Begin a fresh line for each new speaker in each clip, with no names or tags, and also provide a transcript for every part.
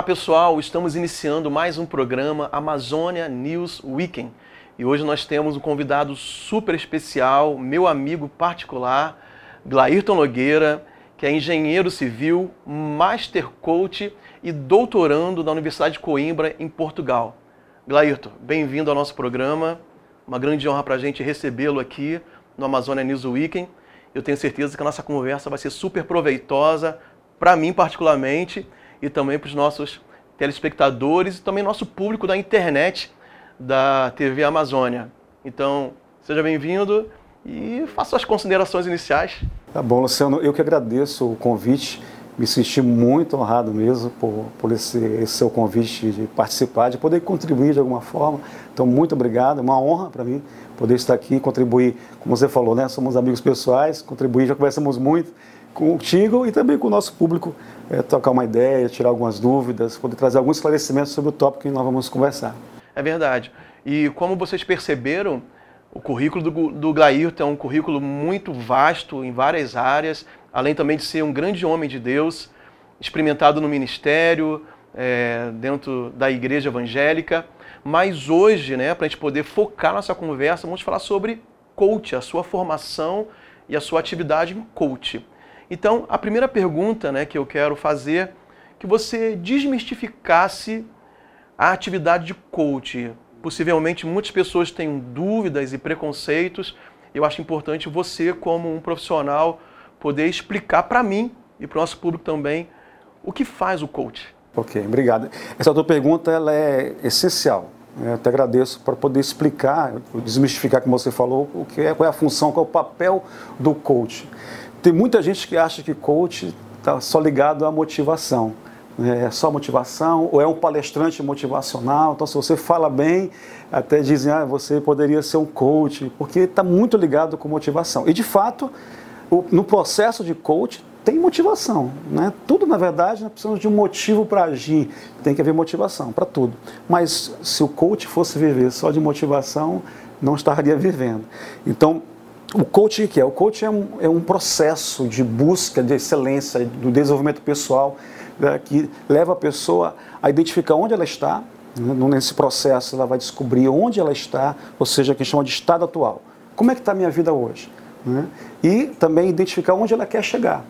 Olá pessoal, estamos iniciando mais um programa Amazônia News Weekend e hoje nós temos um convidado super especial, meu amigo particular, Glairton Nogueira, que é engenheiro civil, master coach e doutorando da Universidade de Coimbra, em Portugal. Glairton, bem-vindo ao nosso programa. Uma grande honra para a gente recebê-lo aqui no Amazônia News Weekend. Eu tenho certeza que a nossa conversa vai ser super proveitosa, para mim particularmente, e também para os nossos telespectadores e também nosso público da internet da TV Amazônia. Então, seja bem-vindo e faça as considerações iniciais.
Tá bom, Luciano, eu que agradeço o convite, me senti muito honrado mesmo por, por esse, esse seu convite de participar, de poder contribuir de alguma forma. Então, muito obrigado, é uma honra para mim poder estar aqui, contribuir, como você falou, né? Somos amigos pessoais, contribuir, já conversamos muito contigo e também com o nosso público, é, trocar uma ideia, tirar algumas dúvidas, poder trazer alguns esclarecimentos sobre o tópico que nós vamos conversar.
É verdade. E como vocês perceberam, o currículo do, do Glairton é um currículo muito vasto em várias áreas, além também de ser um grande homem de Deus, experimentado no ministério, é, dentro da igreja evangélica. Mas hoje, né, para a gente poder focar nossa conversa, vamos falar sobre coach, a sua formação e a sua atividade em coach. Então, a primeira pergunta né, que eu quero fazer que você desmistificasse a atividade de coach. Possivelmente muitas pessoas têm dúvidas e preconceitos. Eu acho importante você, como um profissional, poder explicar para mim e para o nosso público também o que faz o coach.
Ok, obrigado. Essa tua pergunta ela é essencial. Eu te agradeço para poder explicar, desmistificar, como você falou, o que é, qual é a função, qual é o papel do coach. Tem muita gente que acha que coach está só ligado à motivação. Né? É só motivação, ou é um palestrante motivacional. Então, se você fala bem, até dizem, ah, você poderia ser um coach, porque está muito ligado com motivação. E, de fato, no processo de coach, tem motivação. Né? Tudo, na verdade, nós precisamos de um motivo para agir. Tem que haver motivação para tudo. Mas se o coach fosse viver só de motivação, não estaria vivendo. Então, o coaching que é? O coaching é um, é um processo de busca de excelência, do desenvolvimento pessoal, né, que leva a pessoa a identificar onde ela está. Né, nesse processo, ela vai descobrir onde ela está, ou seja, que chama de estado atual. Como é que está a minha vida hoje? Né? E também identificar onde ela quer chegar.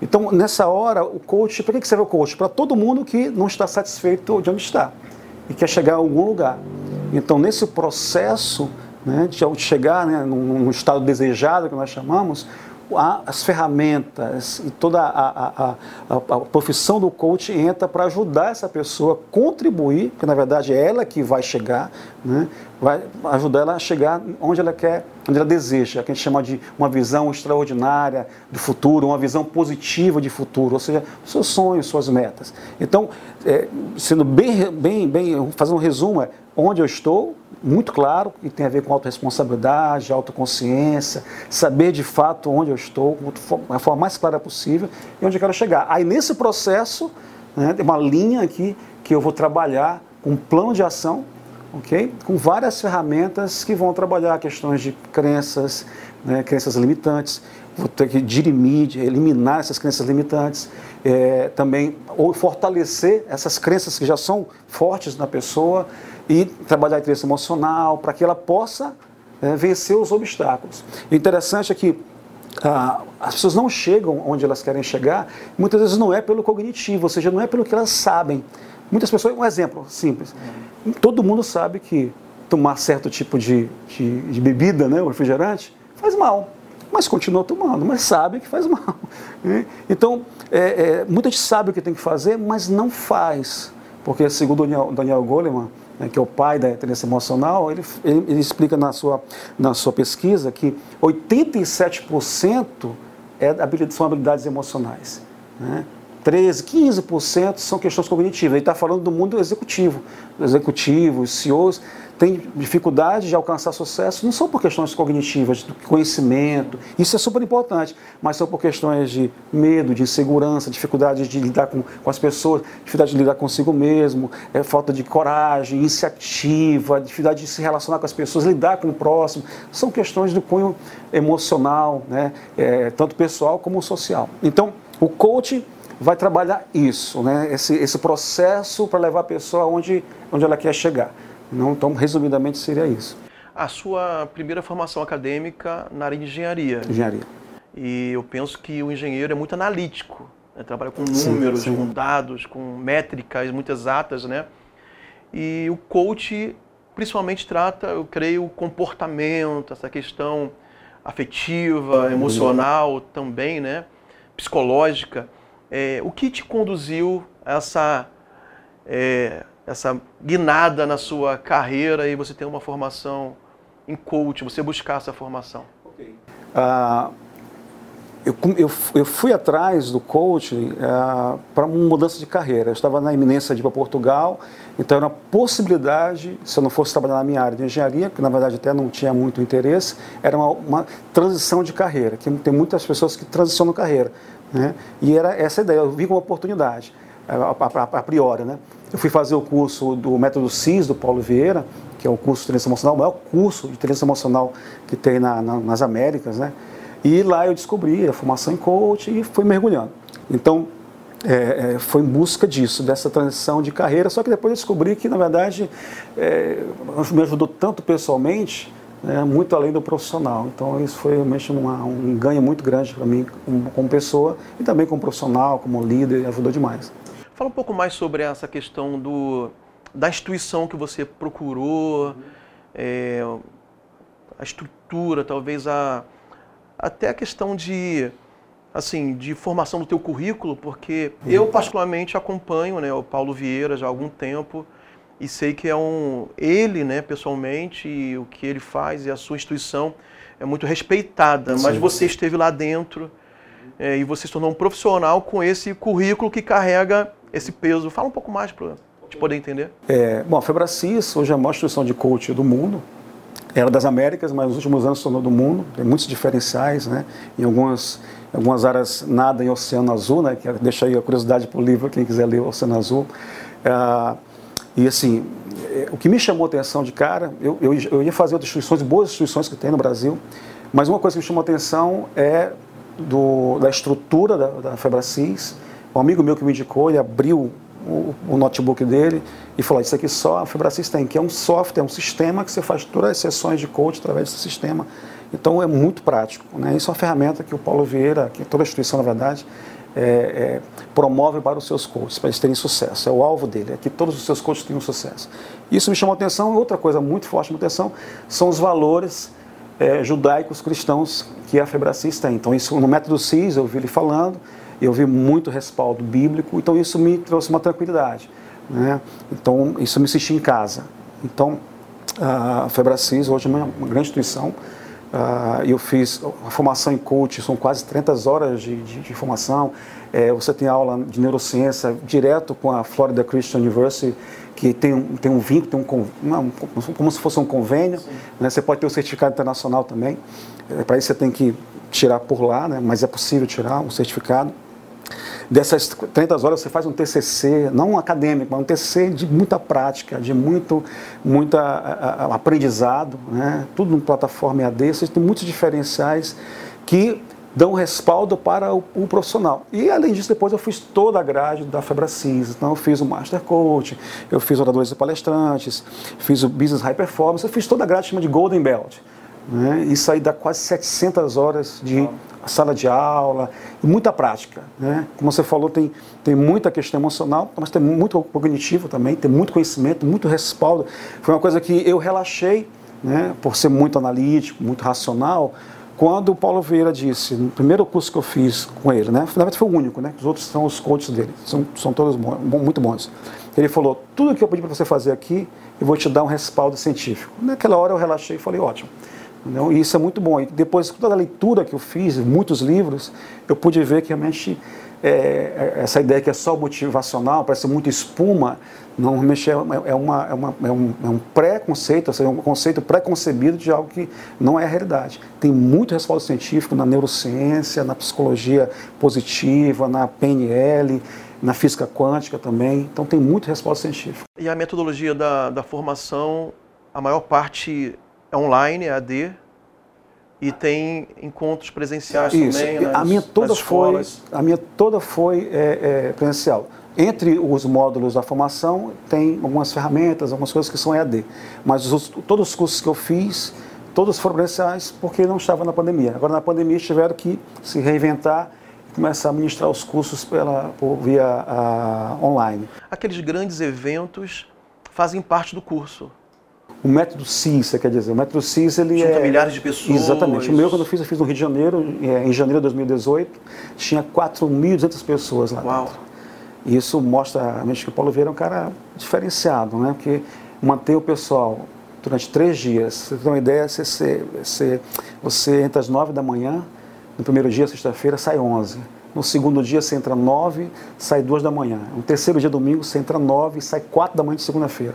Então, nessa hora, o coach, para que serve o coach? Para todo mundo que não está satisfeito de onde está e quer chegar a algum lugar. Então, nesse processo, né, de chegar né, num, estado desejado, que nós chamamos, as ferramentas e toda a, a, a, a profissão do coach entra para ajudar essa pessoa a contribuir, porque na verdade é ela que vai chegar, né, vai ajudar ela a chegar onde ela quer, onde ela deseja, que a gente chama de uma visão extraordinária do futuro, uma visão positiva de futuro, ou seja, seus sonhos, suas metas. Então, é, sendo bem, bem, bem, fazendo um resumo, é onde eu estou, muito claro, e tem a ver com autorresponsabilidade, autoconsciência, saber de fato onde eu estou, da forma mais clara possível e onde eu quero chegar. Aí nesse processo, né, tem uma linha aqui que eu vou trabalhar com um plano de ação, ok? Com várias ferramentas que vão trabalhar questões de crenças, né, crenças limitantes, vou ter que dirimir, eliminar essas crenças limitantes, é, também ou fortalecer essas crenças que já são fortes na pessoa, e trabalhar a inteligência emocional para que ela possa é, vencer os obstáculos. O interessante é que ah, as pessoas não chegam onde elas querem chegar, muitas vezes não é pelo cognitivo, ou seja, não é pelo que elas sabem. Muitas pessoas, um exemplo simples, todo mundo sabe que tomar certo tipo de, de, de bebida, né, o refrigerante, faz mal mas continua tomando, mas sabe que faz mal. Então, é, é, muita gente sabe o que tem que fazer, mas não faz. Porque, segundo Daniel, Daniel Goleman, né, que é o pai da inteligência emocional, ele, ele, ele, explica na sua, na sua pesquisa que 87% é, são habilidades emocionais. Né? 13, 15% são questões cognitivas. Ele está falando do mundo executivo, executivos, CEOs têm dificuldade de alcançar sucesso, não são por questões cognitivas, de conhecimento, isso é super importante, mas são por questões de medo, de insegurança, dificuldade de lidar com, com as pessoas, dificuldade de lidar consigo mesmo, é, falta de coragem, iniciativa, dificuldade de se relacionar com as pessoas, lidar com o próximo, são questões do cunho emocional, né, é, tanto pessoal como social. Então, o coach vai trabalhar isso, né? esse, esse processo para levar a pessoa onde, onde ela quer chegar. Não, então, resumidamente, seria isso.
A sua primeira formação acadêmica na área de engenharia.
Engenharia.
E eu penso que o engenheiro é muito analítico, né? trabalha com números, sim, sim. com dados, com métricas muito exatas, né? E o coach principalmente trata, eu creio, o comportamento, essa questão afetiva, emocional também, né? Psicológica. É, o que te conduziu a essa, é, essa guinada na sua carreira e você ter uma formação em coach, você buscar essa formação? Okay.
Uh, eu, eu, eu, fui atrás do coach uh, para uma mudança de carreira. Eu estava na iminência de ir para Portugal, então era uma possibilidade, se eu não fosse trabalhar na minha área de engenharia, que na verdade até não tinha muito interesse, era uma, uma transição de carreira, que tem muitas pessoas que transicionam carreira. Né? E era essa ideia, eu vi como oportunidade, a, a, a, a priori. Né? Eu fui fazer o curso do método CIS, do Paulo Vieira, que é o curso de inteligência emocional, o maior curso de inteligência emocional que tem na, na, nas Américas, né? E lá eu descobri a formação em coach e fui mergulhando. Então, é, é, foi em busca disso, dessa transição de carreira, só que depois eu descobri que, na verdade, é, me ajudou tanto pessoalmente, né, muito além do profissional. Então, isso foi realmente uma, um ganho muito grande para mim como, como, pessoa e também como profissional, como líder, ajudou demais.
Fala um pouco mais sobre essa questão do, da instituição que você procurou, é, a estrutura, talvez a até a questão de assim, de formação do teu currículo, porque eu particularmente acompanho, né, o Paulo Vieira já há algum tempo e sei que é um ele, né, pessoalmente, e o que ele faz e a sua instituição é muito respeitada, Sim. mas você esteve lá dentro é, e você se tornou um profissional com esse currículo que carrega esse peso. Fala um pouco mais para gente poder entender.
É, bom, a Febracis hoje é a maior instituição de coach do mundo, era das Américas, mas nos últimos anos se tornou do mundo. Tem muitos diferenciais, né? Em algumas, algumas áreas nada em Oceano Azul, né? Que deixa aí a curiosidade para o livro, quem quiser ler Oceano Azul. Ah, e assim, é, o que me chamou a atenção de cara, eu, eu, eu, ia fazer outras instituições, boas instituições que tem no Brasil, mas uma coisa que me chamou a atenção é do, da estrutura da, da Febracis. Um amigo meu que me indicou, ele abriu o, o, notebook dele e falou: Isso aqui só a Fibracis tem, que é um software, é um sistema que você faz todas as sessões de coach através desse sistema. Então é muito prático. Né? Isso é uma ferramenta que o Paulo Vieira, que toda a instituição, na verdade, é, é, promove para os seus coaches, para eles terem sucesso. É o alvo dele, é que todos os seus coaches tenham sucesso. Isso me chamou atenção. Outra coisa muito forte me atenção são os valores é, judaicos cristãos que a Febracis tem. Então, isso no método CIS, eu vi ele falando eu vi muito respaldo bíblico, então isso me trouxe uma tranquilidade. Né? Então, isso me senti em casa. Então, a Febracis hoje é uma grande instituição. Uh, eu fiz a formação em coach, são quase 30 horas de, de, de formação. É, você tem aula de neurociência direto com a Florida Christian University, que tem um, tem um vínculo, tem um, não, como se fosse um convênio. Né? Você pode ter o um certificado internacional também. É, Para isso você tem que tirar por lá, né? mas é possível tirar um certificado. Dessas 30 horas você faz um TCC, não um acadêmico, mas um TCC de muita prática, de muito muita, a, a, aprendizado, né? tudo em plataforma EAD, você tem muitos diferenciais que dão respaldo para o, o, profissional. E além disso, depois eu fiz toda a grade da Febracis. Então eu fiz o Master Coach, eu fiz oradores e palestrantes, fiz o Business High Performance, eu fiz toda a grade chama de Golden Belt. Né? Isso aí dá quase 700 horas de sala de aula, e muita prática. Né? Como você falou, tem, tem muita questão emocional, mas tem muito cognitivo também, tem muito conhecimento, muito respaldo. Foi uma coisa que eu relaxei, né, por ser muito analítico, muito racional, quando o Paulo Vieira disse, no primeiro curso que eu fiz com ele, né, na verdade foi o único, né, os outros são os coaches dele, são, são todos bons, muito bons. Ele falou, tudo que eu pedi para você fazer aqui, eu vou te dar um respaldo científico. Naquela hora eu relaxei e falei, ótimo. Não, e isso é muito bom. E depois, toda a leitura que eu fiz, muitos livros, eu pude ver que realmente é, é essa ideia que é só motivacional, parece muito espuma, não realmente é, é, uma, é, uma, é um, é um pré-conceito, é um conceito pré-concebido de algo que não é a realidade. Tem muito respaldo científico na neurociência, na psicologia positiva, na PNL, na física quântica também. Então tem muito respaldo científico.
E a metodologia da, da formação, a maior parte online, é AD, e tem encontros presenciais
Isso.
também. Nas,
a minha toda foi, a minha toda foi é, é, presencial. Entre os módulos da formação tem algumas ferramentas, algumas coisas que são EAD, mas os, todos os cursos que eu fiz, todos foram presenciais porque não estava na pandemia. Agora na pandemia tiveram que se reinventar e começar a ministrar os cursos pela, por, via a, online.
Aqueles grandes eventos fazem parte do curso.
O método CIS, você quer dizer, o método CIS ele
Junta
é...
milhares de pessoas.
Exatamente. O meu, quando eu fiz, eu fiz no Rio de Janeiro, é, em janeiro de 2018, tinha 4.200 pessoas lá
Uau.
dentro. E isso mostra realmente que o Paulo Vieira é um cara diferenciado, né? Porque manter o pessoal durante três dias, você tem uma ideia, você, você, você, você entra às 9 da manhã, no primeiro dia, sexta-feira, sai 11. No segundo dia, você entra 9, sai 2 da manhã. No terceiro dia, domingo, você entra 9 e sai 4 da manhã de segunda-feira.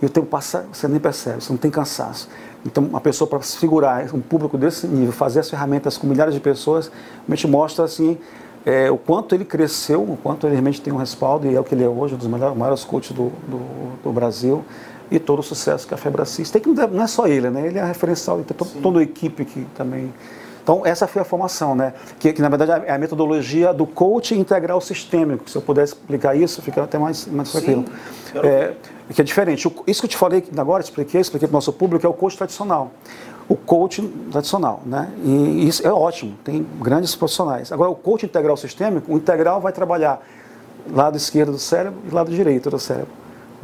E o tempo passa, você nem percebe, você não tem cansaço. Então, uma pessoa para segurar um público desse nível, fazer as ferramentas com milhares de pessoas, realmente mostra assim, é, o quanto ele cresceu, o quanto ele realmente tem um respaldo, e é o que ele é hoje, um dos maiores, maiores coaches do, do, do Brasil, e todo o sucesso que a Febracis tem, que não é só ele, né? ele é a referencial, tem to, toda a equipe que também... Então, essa foi a formação, né? que, que na verdade é a metodologia do coaching integral sistêmico, se eu puder explicar isso, fica até mais, mais tranquilo. É, que é diferente. O- Isso que eu te falei agora, expliquei, expliquei para o nosso público, é o coach tradicional. O coach tradicional, né? E isso é ótimo, tem grandes profissionais. Agora, o coach integral sistêmico, o integral vai trabalhar lado esquerdo do cérebro e lado direito do cérebro,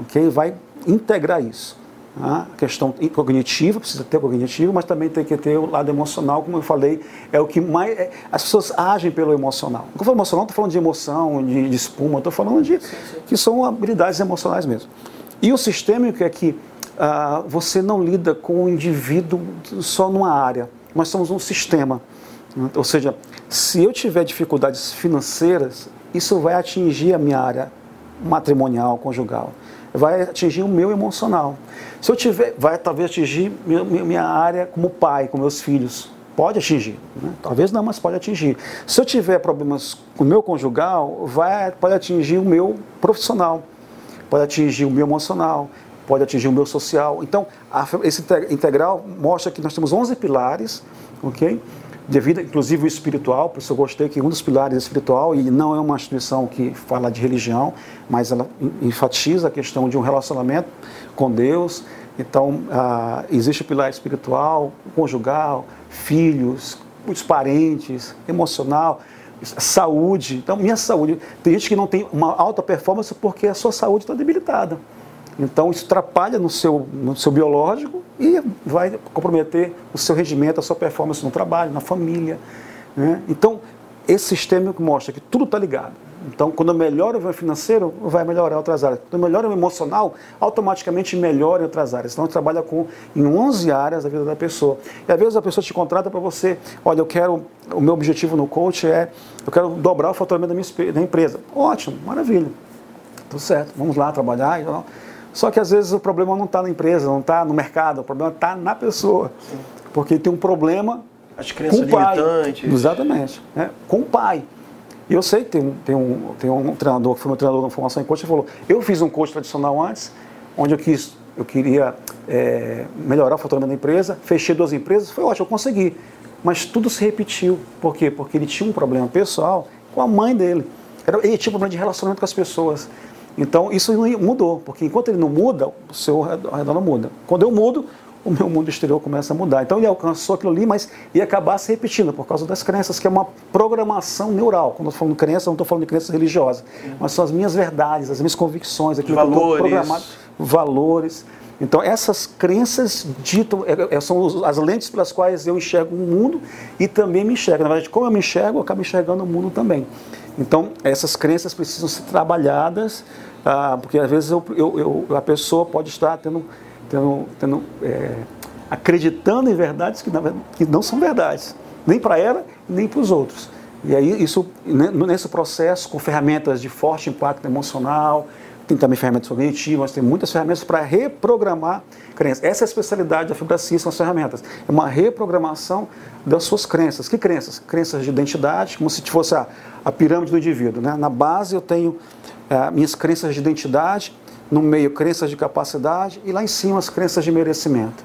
ok? Vai integrar isso. A questão cognitiva, precisa ter cognitivo, mas também tem que ter o lado emocional, como eu falei, é o que mais. é- as pessoas agem pelo emocional. Quando eu falo emocional, não estou falando de emoção, de, de espuma, estou falando de. que são habilidades emocionais mesmo. E o sistêmico é que ah, você não lida com o indivíduo só numa área, nós somos um sistema. né? Ou seja, se eu tiver dificuldades financeiras, isso vai atingir a minha área matrimonial, conjugal. Vai atingir o meu emocional. Se eu tiver, vai talvez atingir minha, área como pai, com meus filhos. Pode atingir, né? talvez não, mas pode atingir. Se eu tiver problemas com o meu conjugal, vai, pode atingir o meu profissional, pode atingir o meu emocional, pode atingir o meu social. Então, a- esse inte- integral mostra que nós temos 11 pilares, ok? Devido, inclusive, o espiritual, por isso eu gostei que um dos pilares espiritual, e não é uma instituição que fala de religião, mas ela en- enfatiza a questão de um relacionamento com Deus. Então, ah, existe o pilar espiritual, conjugal, filhos, os parentes, emocional, saúde. Então, minha saúde. Tem gente que não tem uma alta performance porque a sua saúde está debilitada. Então, isso atrapalha no seu, no seu biológico e vai comprometer o seu rendimento, a sua performance no trabalho, na família. né? Então, esse sistema mostra que tudo está ligado. Então, quando eu melhoro o meu financeiro, vai melhorar outras áreas. Quando eu melhoro o emocional, automaticamente melhora em outras áreas. Então, trabalha com, em 11 áreas da vida da pessoa. E às vezes a pessoa te contrata para você, olha, eu quero, o meu objetivo no coach é, eu quero dobrar o faturamento da minha da empresa. Ótimo, maravilha. Tudo certo, vamos lá trabalhar. e tal. Só que às vezes o problema não está na empresa, não está no mercado, o problema está na pessoa. Porque tem um problema
As crenças
com o pai.
limitantes.
Exatamente. né? Com o pai. E eu sei que tem, um- tem, um, tem um treinador, que foi meu treinador na formação em coach, que falou, eu fiz um coach tradicional antes, onde eu quis, eu queria é, melhorar o faturamento da empresa, fechei duas empresas, foi ótimo, eu consegui. Mas tudo se repetiu. Por quê? Porque ele tinha um problema pessoal com a mãe dele. Era, ele tinha um problema de relacionamento com as pessoas. Então isso não mudou, porque enquanto ele não muda, o seu redor não muda. Quando eu mudo, o meu mundo exterior começa a mudar. Então ele alcançou aquilo ali, mas ia acabar se repetindo por causa das crenças, que é uma programação neural. Quando eu estou falando de crença, eu não estou falando de crenças religiosas, mas são as minhas verdades, as minhas convicções, aquilo que eu estou
Valores.
programado, valores. Então essas crenças ditam, é- é- são as lentes pelas quais eu enxergo o mundo e também me enxergo. Na verdade, como eu me enxergo, eu acabo enxergando o mundo também. Então essas crenças precisam ser trabalhadas, ah, porque às vezes eu- eu- eu- a pessoa pode estar tendo tendo, tendo, é, acreditando em verdades que, que não são verdades, nem para ela, nem para os outros. E aí, isso, né, nesse processo, com ferramentas de forte impacto emocional, tem também ferramentas cognitivas, tem muitas ferramentas para reprogramar crenças. Essa é a especialidade da Fibracis, são as ferramentas. É uma reprogramação das suas crenças. Que crenças? Crenças de identidade, como se fosse a, a pirâmide do indivíduo. Né? Na base eu tenho ah, minhas crenças de identidade, no meio crenças de capacidade e lá em cima as crenças de merecimento.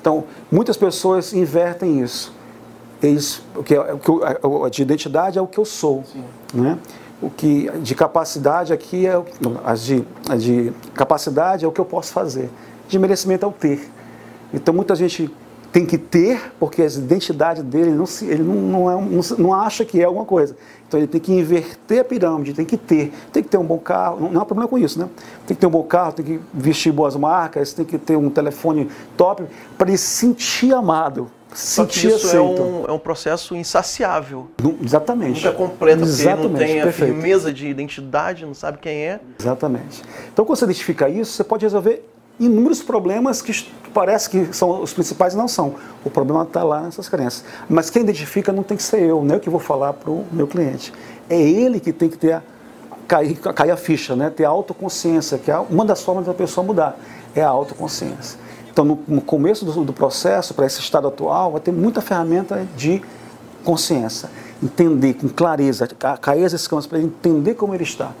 Então, muitas pessoas invertem isso. eles, o que, é, o que a de identidade é o que eu sou, Sim. né? O que de capacidade aqui é a de, de capacidade é o que eu posso fazer, de merecimento é o ter. Então muita gente tem que ter, porque a identidade dele não, se, ele não, não, é, não, não, acha que é alguma coisa. Então ele tem que inverter a pirâmide, tem que ter. Tem que ter um bom carro, não, não há problema com isso, né? Tem que ter um bom carro, tem que vestir boas marcas, tem que ter um telefone top, para ele se sentir amado. Sentir
isso é aceito. É um, é um processo insaciável.
Não, exatamente.
Nunca completa, exatamente, porque ele não tem a firmeza de identidade, não sabe quem é.
Exatamente. Então, quando você identifica isso, você pode resolver inúmeros problemas que parece que são os principais não são. O problema está lá nessas crenças. Mas quem identifica não tem que ser eu, nem eu que vou falar para o meu cliente. É ele que tem que ter a, cair, cair a ficha, né? ter a autoconsciência, que é uma das formas da pessoa mudar, é a autoconsciência. Então, no, no começo do, do processo, para esse estado atual, vai ter muita ferramenta de consciência. Entender com clareza, cair as escamas para entender como ele está.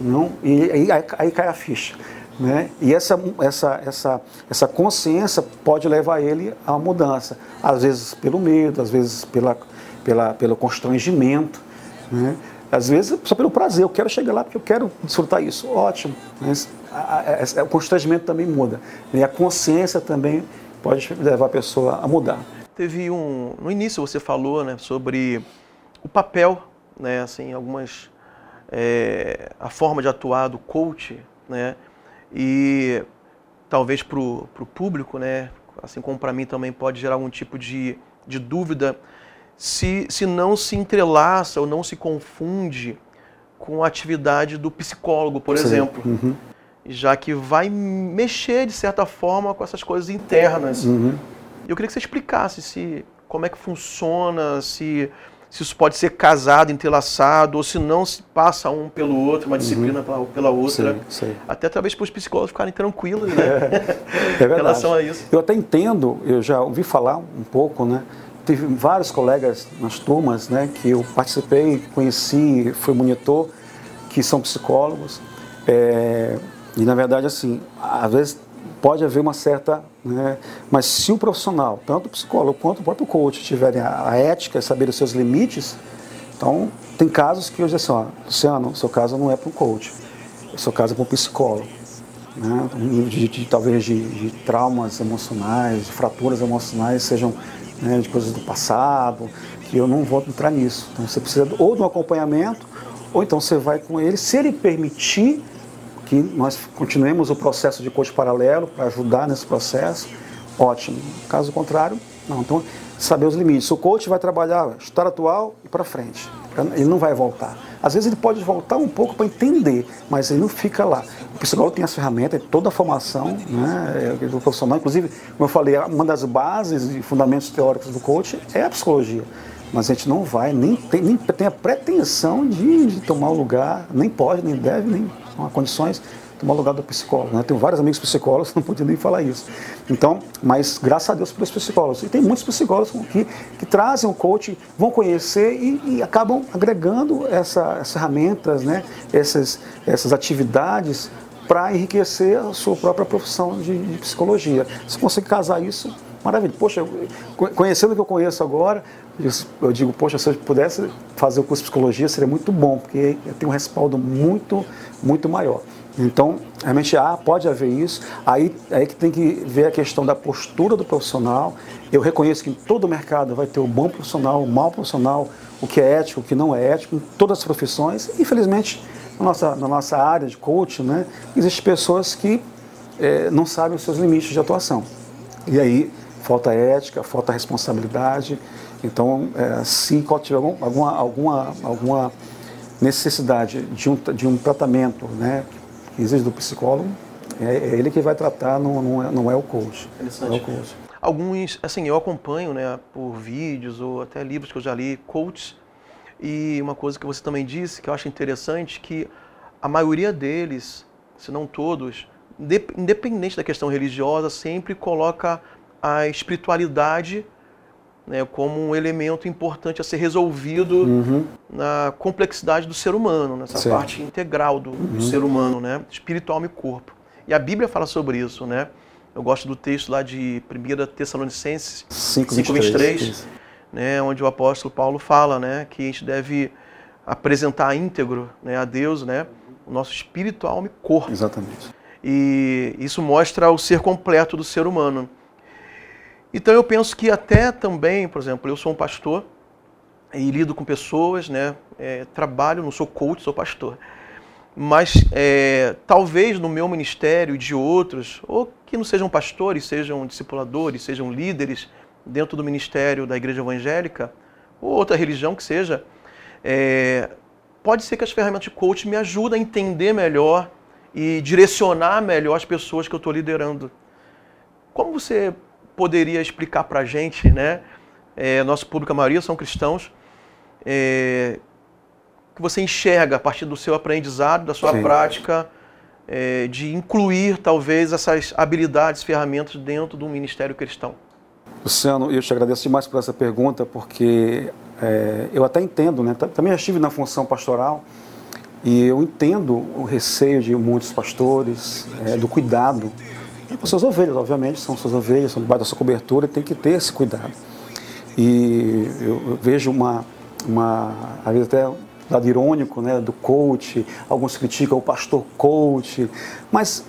Não? E aí, aí cai a ficha. Né? E essa, essa, essa, essa consciência pode levar ele à mudança, às vezes pelo medo, às vezes pela, pela, pelo constrangimento, né? às vezes só pelo prazer, eu quero chegar lá porque eu quero desfrutar isso, ótimo. A, o constrangimento também muda, e a consciência também pode levar a pessoa a mudar.
Teve um, no início você falou né, sobre o papel, né, assim, algumas, é, a forma de atuar do coach, né, e talvez para o público, né, assim como para mim também pode gerar algum tipo de, de dúvida, se, se não se entrelaça ou não se confunde com a atividade do psicólogo, por Sim. exemplo. Uhum. Já que vai mexer, de certa forma, com essas coisas internas. Uhum. Eu queria que você explicasse se, como é que funciona, se se isso pode ser casado, entrelaçado, ou se não se passa um pelo outro, uma uhum. disciplina uhum. pela outra. Sim, sim. Até talvez para os psicólogos ficarem tranquilos, né?
É, é em relação a isso. Eu até entendo, eu já ouvi falar um pouco, né? Teve vários colegas nas turmas, né, que eu participei, conheci, fui monitor, que são psicólogos. É, e na verdade, assim, às vezes pode haver uma certa. Né, mas se o profissional, tanto o psicólogo quanto o próprio coach, tiverem a, a ética, saber os seus limites, então tem casos que eu digo assim: ó, Luciano, seu caso não é para um coach, seu caso é para um psicólogo. Né, de, de, talvez de, de, traumas emocionais, de fraturas emocionais, sejam né, de coisas do passado, que eu não vou entrar nisso. Então você precisa ou de um acompanhamento, ou então você vai com ele, se ele permitir que nós continuemos o processo de coach paralelo para ajudar nesse processo, ótimo. Caso contrário, não. Então, saber os limites. O coach vai trabalhar estar atual e para frente. Ele não vai voltar. Às vezes ele pode voltar um pouco para entender, mas ele não fica lá. O psicólogo tem as ferramentas, toda a formação né, é, do profissional. Inclusive, como eu falei, uma das bases e fundamentos teóricos do coach é a psicologia. Mas a gente não vai, nem tem, nem tem a pretensão de, de tomar o lugar, nem pode, nem deve, nem condições tomar lugar do psicólogo. Né? Tenho vários amigos psicólogos, não podia nem falar isso. Então, mas graças a Deus pelos psicólogos. E tem muitos psicólogos que, que trazem o coach, vão conhecer e, e acabam agregando essa, essas ferramentas, né? essas, essas atividades para enriquecer a sua própria profissão de, de psicologia. Se consegue casar isso, maravilha. Poxa, conhecendo o que eu conheço agora, eu digo, poxa, se eu pudesse fazer o curso de psicologia seria muito bom, porque tenho um respaldo muito, muito maior. Então, realmente há, pode haver isso. Aí, aí que tem que ver a questão da postura do profissional. Eu reconheço que em todo mercado vai ter o bom profissional, o mau profissional, o que é ético, o que não é ético, em todas as profissões. Infelizmente, na nossa, na nossa área de coaching, né, existem pessoas que é, não sabem os seus limites de atuação. E aí falta ética, falta responsabilidade. Então, é, se tiver algum, alguma, alguma, alguma necessidade de um, de um tratamento né, que exige do psicólogo, é, é ele que vai tratar, não, não, é, não é o coach. Não é o coach.
Alguns, assim, eu acompanho né, por vídeos ou até livros que eu já li, coaches, e uma coisa que você também disse, que eu acho interessante, que a maioria deles, se não todos, independente da questão religiosa, sempre coloca a espiritualidade né, como um elemento importante a ser resolvido uhum. na complexidade do ser humano, nessa certo. parte integral do, uhum. do, ser humano, né, espiritual e corpo. E a Bíblia fala sobre isso, né? Eu gosto do texto lá de 1 Tessalonicenses 5:23, né, onde o apóstolo Paulo fala né, que a gente deve apresentar íntegro né, a Deus né, o nosso espírito, alma e corpo.
Exatamente.
E isso mostra o ser completo do ser humano. Então eu penso que até também, por exemplo, eu sou um pastor e lido com pessoas, né? É, trabalho, não sou coach, sou pastor. Mas é, talvez no meu ministério e de outros, ou que não sejam pastores, sejam discipuladores, sejam líderes dentro do ministério da igreja evangélica, ou outra religião que seja, é, pode ser que as ferramentas de coach me ajudem a entender melhor e direcionar melhor as pessoas que eu estou liderando. Como você poderia explicar para a gente, né? É, nosso público, a maioria são cristãos, é, que você enxerga a partir do seu aprendizado, da sua Sim. prática, é, de incluir talvez essas habilidades, ferramentas dentro do ministério cristão?
Luciano, eu te agradeço demais por essa pergunta, porque é, eu até entendo, né? Também estive na função pastoral e eu entendo o receio de muitos pastores, é, do cuidado com suas ovelhas, obviamente, são suas ovelhas, são debaixo da sua cobertura e tem que ter esse cuidado. E eu, vejo uma, uma, às vezes até lado irônico, né, do coach, alguns criticam o pastor coach, mas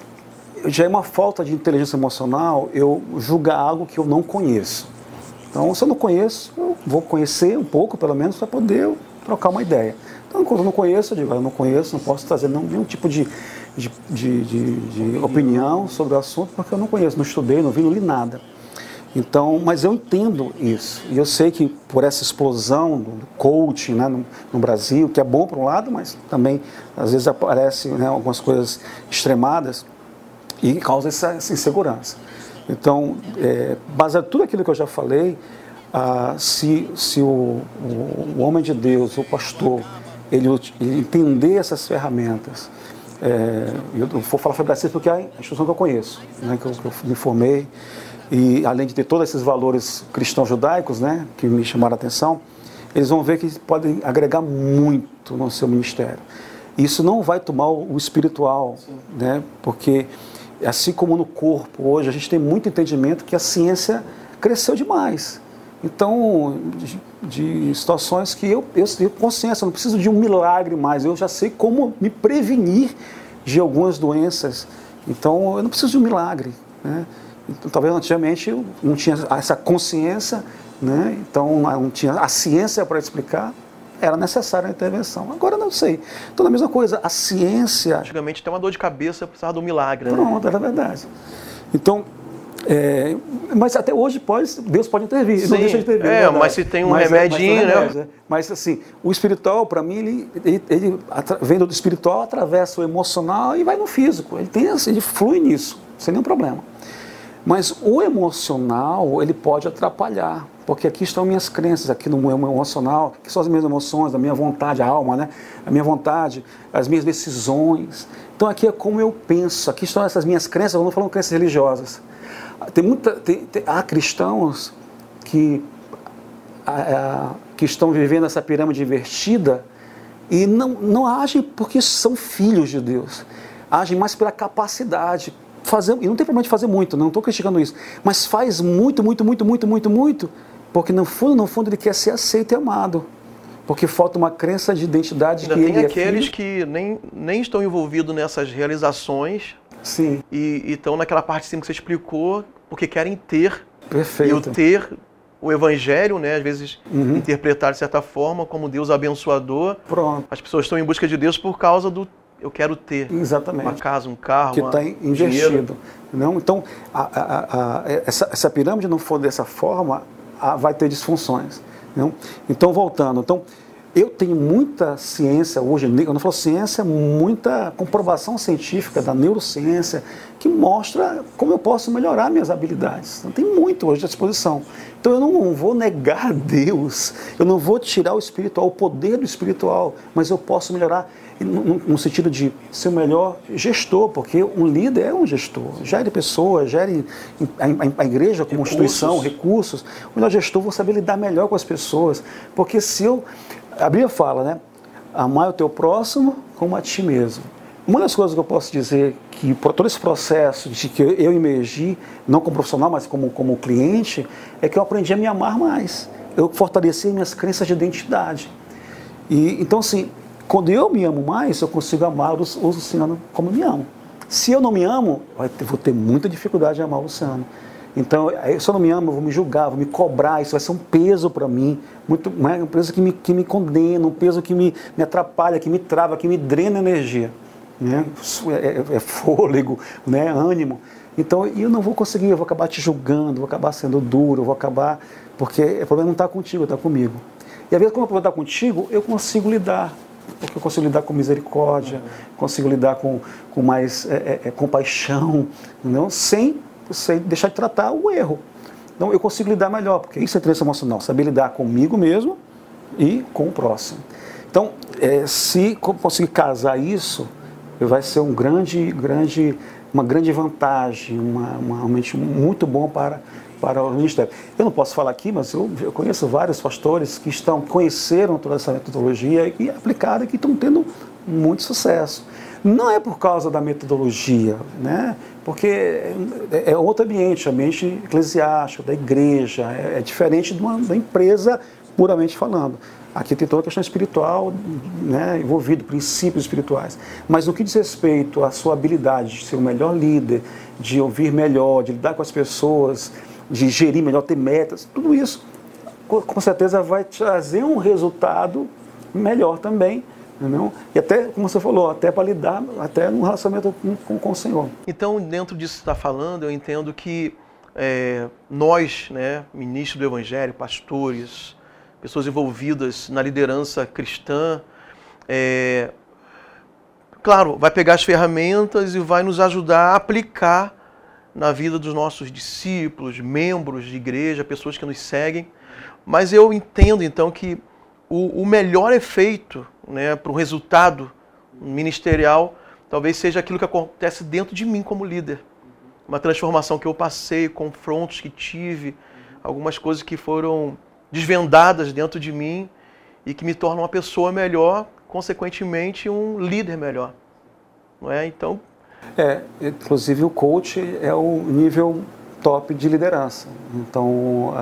já é uma falta de inteligência emocional eu julgar algo que eu não conheço. Então, se eu não conheço, eu vou conhecer um pouco, pelo menos, para poder trocar uma ideia. Então, quando eu não conheço, eu digo, eu não conheço, não posso trazer nenhum tipo de, de, de, de, de opinião sobre o assunto, porque eu não conheço, não estudei, não vi, não li nada. Então, mas eu entendo isso. E eu sei que por essa explosão do coaching né, no, no, Brasil, que é bom por um lado, mas também às vezes aparecem né, algumas coisas extremadas e causa essa, essa insegurança. Então, é, baseado em tudo aquilo que eu já falei, ah, se, se o, o, o, homem de Deus, o pastor, ele, ele entender essas ferramentas, é, eu vou falar sobre porque é a instituição que eu conheço, né, que, eu, que eu me formei, e além de ter todos esses valores cristãos judaicos né, que me chamaram a atenção, eles vão ver que podem agregar muito no seu ministério. Isso não vai tomar o espiritual, né, porque assim como no corpo, hoje a gente tem muito entendimento que a ciência cresceu demais. Então, de, de situações que eu, eu tenho consciência, eu não preciso de um milagre mais, eu já sei como me prevenir de algumas doenças. Então, eu não preciso de um milagre. Né? Então, talvez antigamente eu não tinha essa consciência, né? então não tinha a ciência para explicar, era necessária a intervenção. Agora não sei. Então, a mesma coisa, a ciência.
Antigamente tem uma dor de cabeça, precisava de um milagre.
Né? Pronto, era verdade. Então, é, mas até hoje pode, Deus pode intervir,
Sim, não deixa de intervir. É, é mas se tem um mas, remedinho,
mas,
mas,
né? Mas assim, o espiritual, para mim, ele, ele, ele vem do espiritual, atravessa o emocional e vai no físico. Ele, tem, assim, ele flui nisso, sem nenhum problema. Mas o emocional, ele pode atrapalhar, porque aqui estão minhas crenças, aqui no meu emocional, que são as minhas emoções, a minha vontade, a alma, né? A minha vontade, as minhas decisões. Então aqui é como eu penso, aqui estão essas minhas crenças, eu não falo crenças religiosas tem muita, tem, tem, há cristãos que, a, que estão vivendo essa pirâmide invertida e não, não agem porque são filhos de Deus, agem mais pela capacidade. Fazer, e não tem problema de fazer muito, não estou criticando isso, mas faz muito, muito, muito, muito, muito, muito, porque no fundo, no fundo ele quer ser aceito e amado. Porque falta uma crença de identidade
Ainda
que
tem
ele
aqueles
é
que nem, nem estão envolvidos nessas realizações
Sim.
E estão naquela parte sim que você explicou, porque querem ter.
Perfeito.
E o ter, o evangelho, né, às vezes uhum. interpretar de certa forma como Deus abençoador.
Pronto.
As pessoas estão em busca de Deus por causa do eu quero ter
Exatamente.
uma casa, um carro,
que está investido. Não, então a, a, a, essa, essa pirâmide não for dessa forma, vai ter disfunções. Não? Então voltando, então eu tenho muita ciência hoje, eu não falo ciência, muita comprovação científica da neurociência que mostra como eu posso melhorar minhas habilidades. Então, tem muito hoje à disposição. Então eu não vou negar Deus, eu não vou tirar o espiritual, o poder do espiritual, mas eu posso melhorar no, no sentido de ser o melhor gestor, porque um líder é um gestor, gere pessoas, gere a, a, a igreja como recursos. instituição, recursos. O melhor gestor vai saber lidar melhor com as pessoas, porque se eu a Bíblia fala, né? Amar o teu próximo como a ti mesmo. Uma das coisas que eu posso dizer que por todo esse processo de que eu emergi, não como profissional, mas como, como cliente, é que eu aprendi a me amar mais. eu fortaleci minhas crenças de identidade. E, então, assim, quando eu me amo mais, eu consigo amar o, Luciano como eu me amo. Se eu não me amo, eu vou ter muita dificuldade de amar o Luciano. Então, se eu não me amo, eu vou me julgar, vou me cobrar, isso vai ser um peso para mim, muito, um peso que me, que me condena, um peso que me, me atrapalha, que me trava, que me drena energia. Né? É, é, é fôlego, né? ânimo. Então, eu não vou conseguir, eu vou acabar te julgando, vou acabar sendo duro, vou acabar. Porque o problema não está contigo, está comigo. E às vezes, quando o problema está contigo, eu consigo lidar. Porque eu consigo lidar com misericórdia, uhum. consigo lidar com, com mais é, é, é compaixão, não? sem sei deixar de tratar o erro. Então eu consigo lidar melhor, porque isso é inteligência emocional, saber lidar comigo mesmo e com o próximo. Então, é, se conseguir casar isso, vai ser um grande, grande, uma grande vantagem, uma, uma, realmente muito bom para, para o ministério. Eu não posso falar aqui, mas eu, eu conheço vários pastores que estão conheceram toda essa metodologia e aplicaram e que estão tendo muito sucesso. Não é por causa da metodologia, né? porque é, é outro ambiente, ambiente eclesiástico, da igreja, é, é diferente de uma, uma empresa puramente falando. Aqui tem toda a questão espiritual né, envolvida, princípios espirituais. Mas no que diz respeito à sua habilidade de ser o melhor líder, de ouvir melhor, de lidar com as pessoas, de gerir melhor, ter metas, tudo isso com certeza vai trazer um resultado melhor também E até, como você falou, até para lidar, até no relacionamento com, com, o Senhor.
Então, dentro disso que está falando, eu entendo que é, nós, né, ministros do Evangelho, pastores, pessoas envolvidas na liderança cristã, é, claro, vai pegar as ferramentas e vai nos ajudar a aplicar na vida dos nossos discípulos, membros de igreja, pessoas que nos seguem. Mas eu entendo então que o, o melhor efeito né, para o resultado ministerial talvez seja aquilo que acontece dentro de mim como líder. Uma transformação que eu passei, confrontos que tive, algumas coisas que foram desvendadas dentro de mim e que me tornam uma pessoa melhor, consequentemente um líder melhor. Não é? Então,
é, inclusive o coach é o nível top de liderança. Então,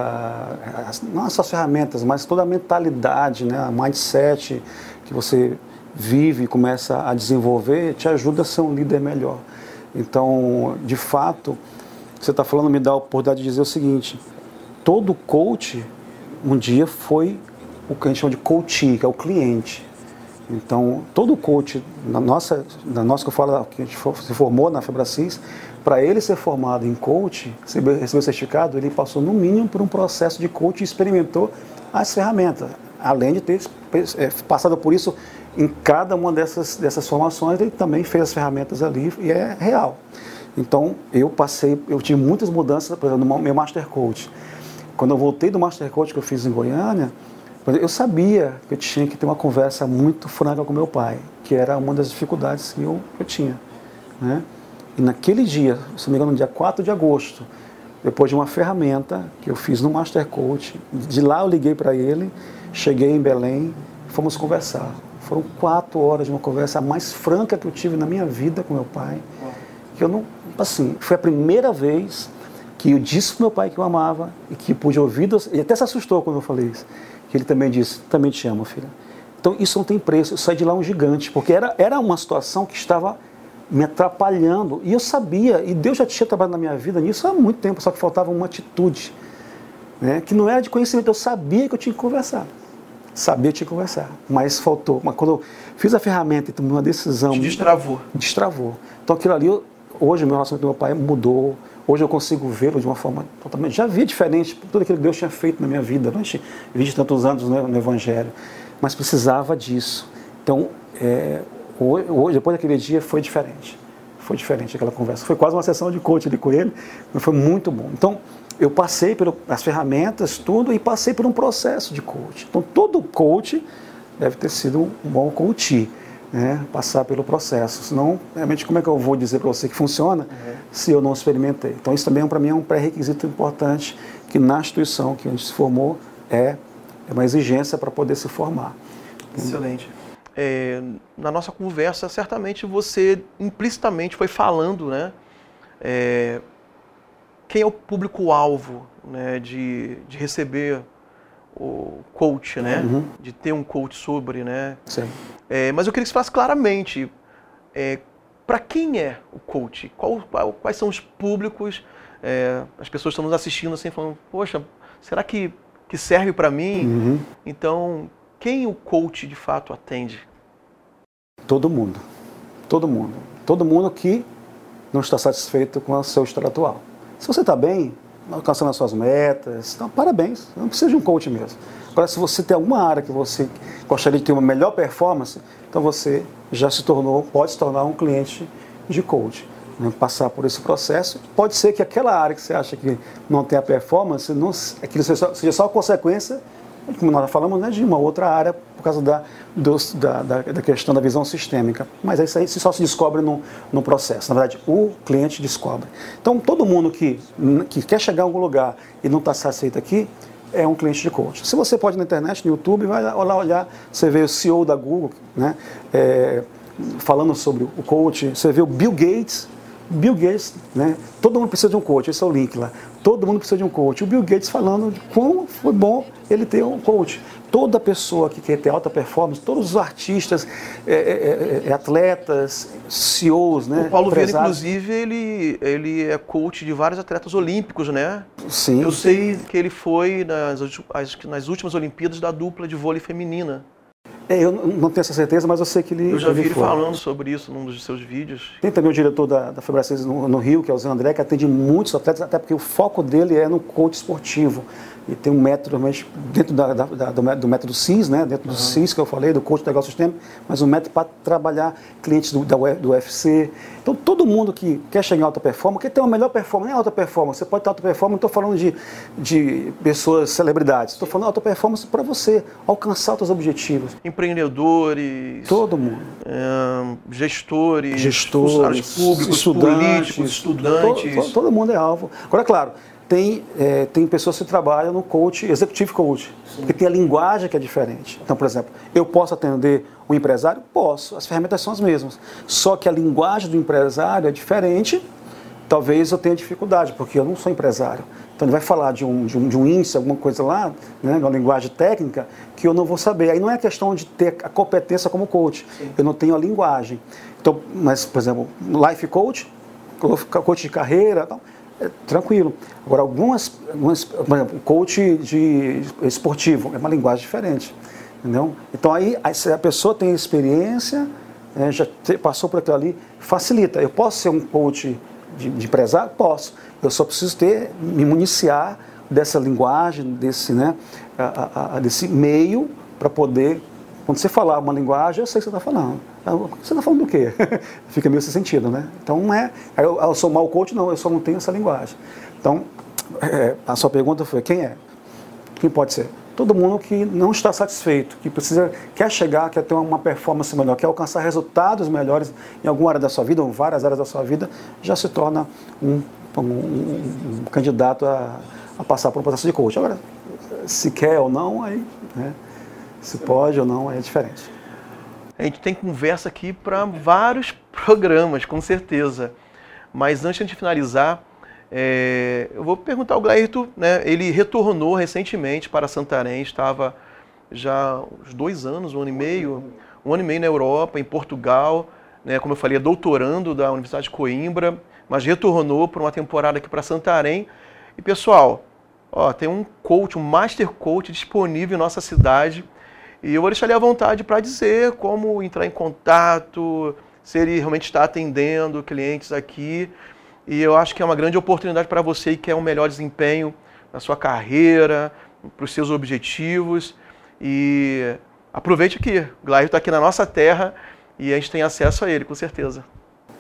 não só as ferramentas, mas toda a mentalidade, né, a mindset que você vive e começa a desenvolver, te ajuda a ser um líder melhor. Então, de fato, você está falando me dá a oportunidade de dizer o seguinte: todo coach um dia foi o que a gente chama de coaching, que é o cliente. Então, todo coach, na nossa, na nossa que eu falo, que a gente se formou na Febracis, para ele ser formado em coach, receber o certificado, ele passou no mínimo por um processo de coach e experimentou as ferramentas. Além de ter é, passado por isso em cada uma dessas, dessas formações, ele também fez as ferramentas ali e é real. Então, eu passei, eu tive muitas mudanças, por exemplo, no meu Master Coach. Quando eu voltei do Master Coach que eu fiz em Goiânia, eu sabia que eu tinha que ter uma conversa muito franca com meu pai, que era uma das dificuldades que eu, que eu tinha. Né? E naquele dia, se não me engano, no dia 4 de agosto, depois de uma ferramenta que eu fiz no Master Coach, de lá eu liguei para ele, cheguei em Belém, fomos conversar. Foram quatro horas de uma conversa mais franca que eu tive na minha vida com meu pai. Que eu não, assim, foi a primeira vez que eu disse para meu pai que eu amava e que pude ouvir, e até se assustou quando eu falei isso. Que ele também disse: Também te amo, filha. Então isso não tem preço. Eu saí de lá um gigante, porque era, era uma situação que estava me atrapalhando. E eu sabia, e Deus já tinha trabalhado na minha vida nisso há muito tempo, só que faltava uma atitude, né, que não era de conhecimento. Eu sabia que eu tinha que conversar. Sabia que tinha que conversar, mas faltou. Mas quando eu fiz a ferramenta e tomei uma decisão. Te
destravou.
Destravou. Então aquilo ali, hoje o meu relacionamento com meu pai mudou. Hoje eu consigo vê-lo de uma forma totalmente. Já via diferente tudo aquilo que Deus tinha feito na minha vida, durante 20 tantos anos no, no Evangelho. Mas precisava disso. Então, é, Hoje, depois daquele dia, foi diferente. Foi diferente aquela conversa. Foi quase uma sessão de coach ali com ele, mas foi muito bom. Então, eu passei pelas ferramentas, tudo, e passei por um processo de coach. Então, todo coach deve ter sido um bom coach, né? passar pelo processo. Senão, realmente, como é que eu vou dizer para você que funciona uhum. se eu não experimentei? Então, isso também, para mim, é um pré-requisito importante que na instituição que a gente se formou é, é uma exigência para poder se formar.
Excelente é, na nossa conversa, certamente você implicitamente foi falando, né? É, quem é o público-alvo né, de, de receber o coach, né?
Uhum.
De ter um coach sobre, né?
Sim.
É, mas eu queria que você falasse claramente é, para quem é o coach? Qual, qual- quais são os públicos? É, as pessoas estão nos assistindo assim, falando, poxa, será que, que serve para mim?
Uhum.
Então, quem o coach de fato atende?
Todo mundo. Todo mundo. Todo mundo que não está satisfeito com o seu estado atual. Se você está bem, alcançando as suas metas, então parabéns. Não precisa de um coach mesmo. Agora, se você tem alguma área que você gostaria de ter uma melhor performance, então você já se tornou, pode se tornar um cliente de coach. né? Passar por esse processo. Pode ser que aquela área que você acha que não tem a performance, não, aquilo seja só, seja só consequência como nós falamos, né, de uma outra área por causa da, da, da, da questão da visão sistêmica. Mas isso aí só se descobre no, no processo. Na verdade, o cliente descobre. Então, todo mundo que, que quer chegar a algum lugar e não está satisfeito aqui, é um cliente de coach. Se você pode na internet, no YouTube, vai lá olhar, você vê o CEO da Google, né, é, falando sobre o coach, você vê o Bill Gates, Bill Gates, né? Todo mundo precisa de um coach, esse é o link lá. Todo mundo precisa de um coach. O Bill Gates falando de como foi bom ele ter um coach. Toda pessoa que quer ter alta performance, todos os artistas, é, é, é, é, atletas, CEOs, né?
O Paulo Vieira, inclusive, ele, ele é coach de vários atletas olímpicos, né?
Sim,
Eu sei que ele foi nas, nas últimas Olimpíadas da dupla de vôlei feminina.
É, eu não tenho essa certeza, mas eu sei que ele.
Eu já vi ele
foi.
falando sobre isso num dos seus vídeos.
Tem também o diretor da, da Febracis no, no Rio, que é o Zé André, que atende muitos atletas, até porque o foco dele é no coach esportivo. E tem um método realmente dentro da- da- da- do, mé- do método CIS, né? dentro do CIS que eu falei, do coach do negócio sistema, mas um método para trabalhar clientes do, da, do UFC. Então, todo mundo que quer chegar em alta performance, quer ter uma melhor performance, não é alta performance, você pode ter alta performance, não estou falando de, de pessoas, celebridades, estou falando alta performance para você alcançar os seus objetivos.
Empreendedores,
Todo mundo.
ahn, gestores,
gestores,
funcionários públicos, políticos, estudantes.
Todo, todo mundo é alvo. Agora, claro, tem, é, tem pessoas que trabalham no coach, executive coach, porque tem a linguagem que é diferente. Então, por exemplo, eu posso atender o empresário? Posso, as ferramentas são as mesmas. Só que a linguagem do empresário é diferente, talvez eu tenha dificuldade, porque eu não sou empresário. Então ele vai falar de um, de um, de um índice, alguma coisa lá, né, uma linguagem técnica, que eu não vou saber. Aí não é questão de ter a competência como coach, eu não tenho a linguagem. Então, mas, por exemplo, life coach, coach de carreira, tal, é tranquilo. Agora, algumas, algumas, por exemplo, coach de esportivo, é uma linguagem diferente. Entendeu? Então aí, a pessoa tem experiência, né, já te- passou por aquilo ali, facilita. Eu posso ser um coach de, de empresário? Posso. Eu só preciso ter, me municiar dessa linguagem, desse, né, a- a- a- desse meio para poder, quando você falar uma linguagem, eu sei o que você está falando. Ah, Você está falando do quê? Fica meio sem sentido, né? Então não é, eu, eu sou mau coach, não, eu só não tenho essa linguagem. Então, é, a sua pergunta foi, quem é? Quem pode ser? Todo mundo que não está satisfeito, que precisa, quer chegar, quer ter uma performance melhor, quer alcançar resultados melhores em alguma área da sua vida, ou em várias áreas da sua vida, já se torna um, um- um- um candidato a, a passar por um processo de coach. Agora, se quer ou não, aí, né, se pode ou não, é diferente.
A gente tem conversa aqui para vários programas, com certeza. Mas antes de finalizar, é, eu vou perguntar ao Glairto, né? Ele retornou recentemente para Santarém, estava já uns dois anos, um ano e meio, um ano e meio na Europa, em Portugal, né? Como eu falei, é doutorando da Universidade de Coimbra, mas retornou por uma temporada aqui para Santarém. E pessoal, ó, tem um coach, um master coach disponível em nossa cidade. E eu vou deixar ele à vontade para dizer como entrar em contato, se ele realmente está atendendo clientes aqui. E eu acho que é uma grande oportunidade para você que quer um melhor desempenho na sua carreira, para os seus objetivos. E aproveite aqui. O Glair está aqui na nossa terra e a gente tem acesso a ele, com certeza.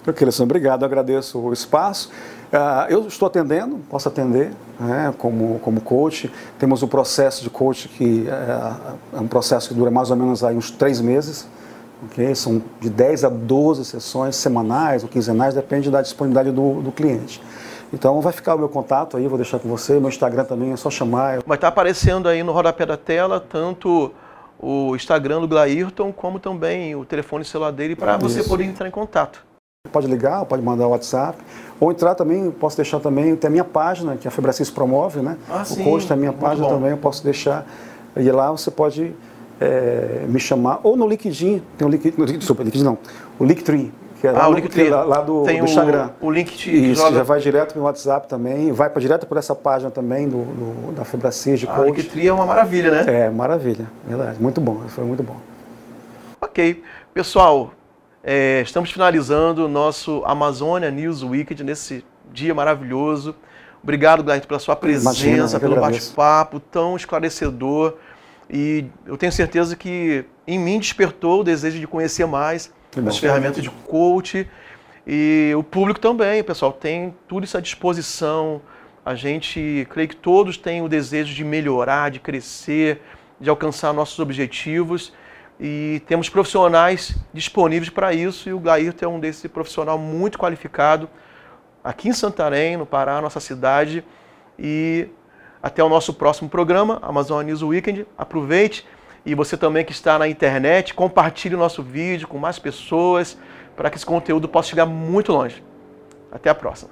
Alessandro, obrigado, agradeço o espaço. Ah, eu estou atendendo, posso atender né, como, como coach. Temos um processo de coach que é, é um processo que dura mais ou menos aí uns três meses. ok? São de 10 a 12 sessões semanais ou quinzenais, depende da disponibilidade do, do cliente. Então vai ficar o meu contato aí, vou deixar com você. Meu Instagram também é só chamar.
Vai estar aparecendo aí no rodapé da tela tanto o Instagram do Glairton, como também o telefone celular dele para você poder entrar em contato.
Pode ligar, pode mandar o WhatsApp, ou entrar também, posso deixar também, tem a minha página, que a Febracis promove, né?
Ah,
o coach tem a minha página também, eu posso deixar E lá você pode é, me chamar, ou no LinkedIn, tem o LinkedIn, desculpa, LinkedIn não, o Linktree, que é lá,
Ah, o
no-
Linktree.
lá, lá do,
Tem
do
o-
Instagram.
o link te
Isso,
joga-
já vai direto para o WhatsApp também, vai para direto por essa página também do, do- da Febracis de
A
coach.
Linktree é uma maravilha, né?
É, maravilha, verdade, muito bom, foi muito bom.
Ok. Pessoal, é, estamos finalizando o nosso Amazônia News Weekend nesse dia maravilhoso. Obrigado, Glaito, pela sua presença,
Imagina,
pelo bate-papo tão esclarecedor. E eu tenho certeza que em mim despertou o desejo de conhecer mais as ferramentas de coach. E o público também, pessoal, tem tudo isso à disposição. A gente, creio que todos têm o desejo de melhorar, de crescer, de alcançar nossos objetivos. E temos profissionais disponíveis para isso. E o Glairton é um desse profissional muito qualificado aqui em Santarém, no Pará, nossa cidade. E até o nosso próximo programa, Amazon News Weekend. Aproveite e você também que está na internet, compartilhe o nosso vídeo com mais pessoas para que esse conteúdo possa chegar muito longe. Até a próxima.